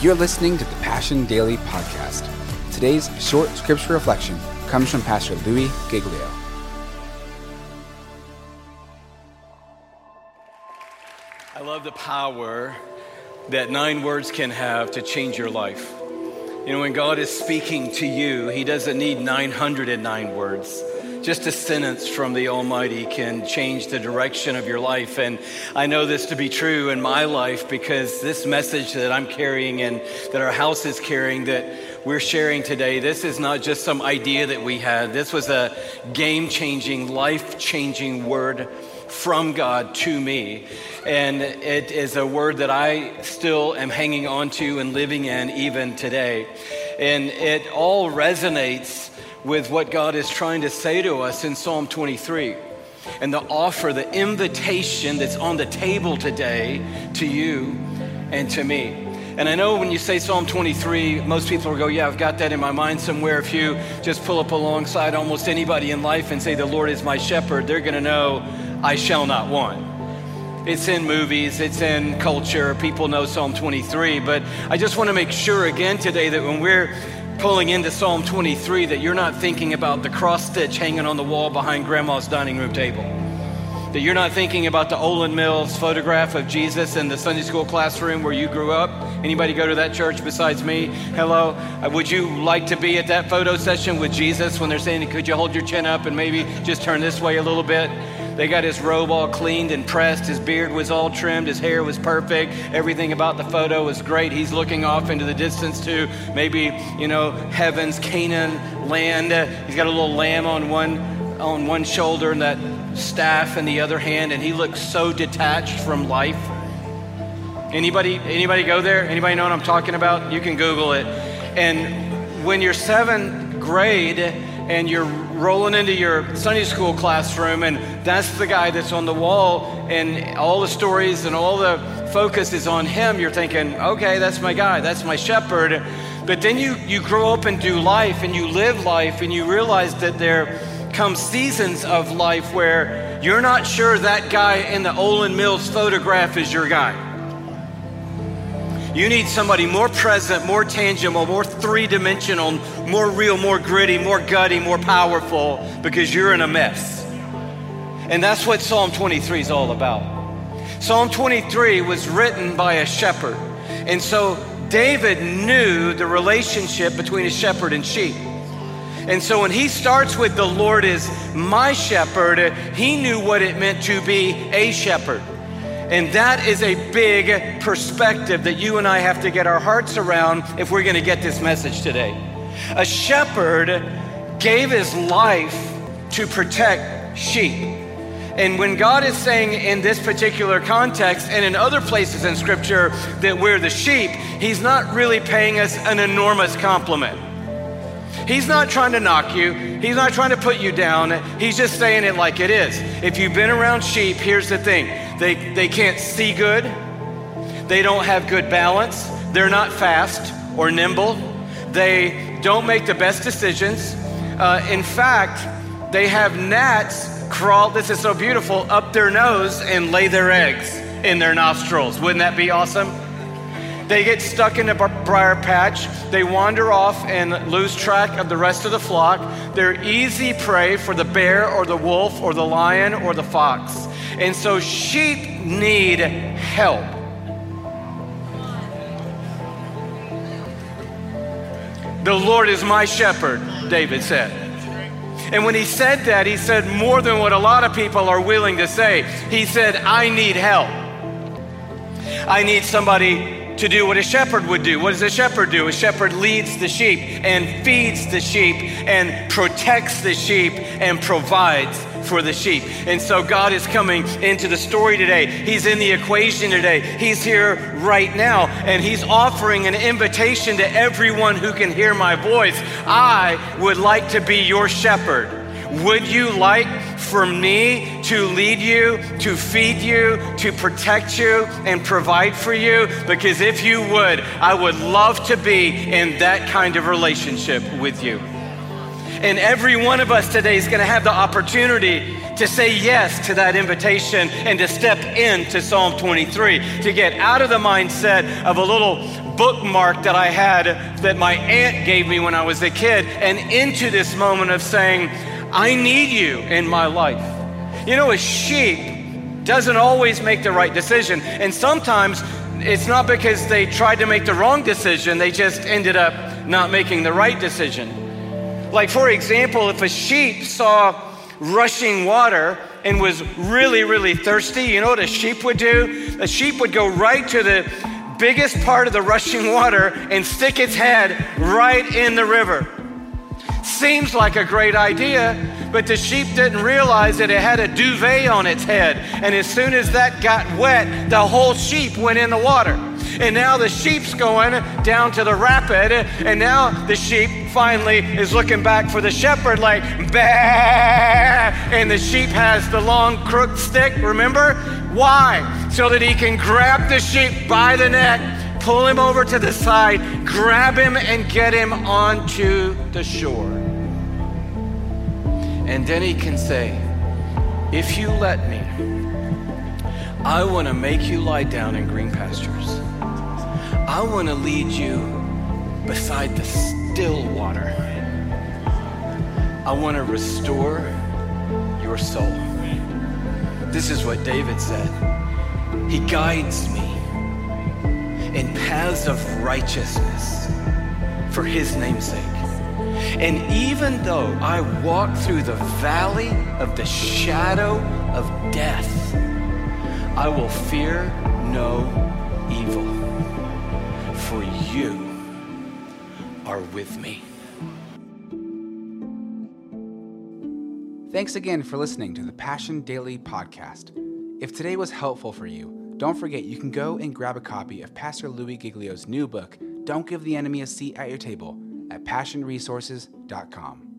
You're listening to the Passion Daily Podcast. Today's short scripture reflection comes from Pastor Louis Giglio. I love the power that nine words can have to change your life. You know, when God is speaking to you, He doesn't need 909 words. Just a sentence from the Almighty can change the direction of your life. And I know this to be true in my life because this message that I'm carrying and that our house is carrying, that we're sharing today, this is not just some idea that we had. This was a game changing, life changing word from God to me. And it is a word that I still am hanging on to and living in even today. And it all resonates with what God is trying to say to us in Psalm 23 and the offer, the invitation that's on the table today to you and to me. And I know when you say Psalm 23, most people will go, Yeah, I've got that in my mind somewhere. If you just pull up alongside almost anybody in life and say, The Lord is my shepherd, they're going to know, I shall not want. It's in movies, it's in culture. People know Psalm 23. But I just want to make sure again today that when we're pulling into Psalm 23 that you're not thinking about the cross stitch hanging on the wall behind grandma's dining room table. That you're not thinking about the Olan Mills photograph of Jesus in the Sunday school classroom where you grew up. Anybody go to that church besides me? Hello. Uh, would you like to be at that photo session with Jesus when they're saying, could you hold your chin up and maybe just turn this way a little bit? They got his robe all cleaned and pressed. His beard was all trimmed. His hair was perfect. Everything about the photo was great. He's looking off into the distance to maybe, you know, heaven's Canaan land. He's got a little lamb on one on one shoulder and that staff in the other hand, and he looks so detached from life. Anybody anybody go there? Anybody know what I'm talking about? You can Google it. And when you're seventh grade and you're rolling into your Sunday school classroom, and that's the guy that's on the wall, and all the stories and all the focus is on him, you're thinking, okay, that's my guy, that's my shepherd. But then you, you grow up and do life, and you live life, and you realize that there come seasons of life where you're not sure that guy in the Olan Mills photograph is your guy. You need somebody more present, more tangible, more three dimensional, more real, more gritty, more gutty, more powerful because you're in a mess. And that's what Psalm 23 is all about. Psalm 23 was written by a shepherd. And so David knew the relationship between a shepherd and sheep. And so when he starts with the Lord is my shepherd, he knew what it meant to be a shepherd. And that is a big perspective that you and I have to get our hearts around if we're going to get this message today. A shepherd gave his life to protect sheep. And when God is saying in this particular context and in other places in Scripture that we're the sheep, He's not really paying us an enormous compliment. He's not trying to knock you. He's not trying to put you down. He's just saying it like it is. If you've been around sheep, here's the thing they, they can't see good, they don't have good balance, they're not fast or nimble, they don't make the best decisions. Uh, in fact, they have gnats crawl, this is so beautiful, up their nose and lay their eggs in their nostrils. Wouldn't that be awesome? They get stuck in a briar patch. They wander off and lose track of the rest of the flock. They're easy prey for the bear or the wolf or the lion or the fox. And so sheep need help. The Lord is my shepherd, David said. And when he said that, he said more than what a lot of people are willing to say. He said, I need help. I need somebody to do what a shepherd would do. What does a shepherd do? A shepherd leads the sheep and feeds the sheep and protects the sheep and provides for the sheep. And so God is coming into the story today. He's in the equation today. He's here right now and he's offering an invitation to everyone who can hear my voice. I would like to be your shepherd. Would you like for me to lead you, to feed you, to protect you, and provide for you? Because if you would, I would love to be in that kind of relationship with you. And every one of us today is going to have the opportunity to say yes to that invitation and to step into Psalm 23, to get out of the mindset of a little bookmark that I had that my aunt gave me when I was a kid and into this moment of saying, I need you in my life. You know, a sheep doesn't always make the right decision. And sometimes it's not because they tried to make the wrong decision, they just ended up not making the right decision. Like, for example, if a sheep saw rushing water and was really, really thirsty, you know what a sheep would do? A sheep would go right to the biggest part of the rushing water and stick its head right in the river. Seems like a great idea, but the sheep didn't realize that it had a duvet on its head. And as soon as that got wet, the whole sheep went in the water. And now the sheep's going down to the rapid, and now the sheep finally is looking back for the shepherd, like, bah! And the sheep has the long crooked stick, remember? Why? So that he can grab the sheep by the neck, pull him over to the side, grab him, and get him onto the shore. And then he can say, If you let me, I want to make you lie down in green pastures. I want to lead you beside the still water. I want to restore your soul. This is what David said. He guides me in paths of righteousness for his namesake. And even though I walk through the valley of the shadow of death, I will fear no evil, for you are with me. Thanks again for listening to the Passion Daily podcast. If today was helpful for you, don't forget you can go and grab a copy of Pastor Louis Giglio's new book, Don't Give the Enemy a Seat at Your Table, at passionresources.com.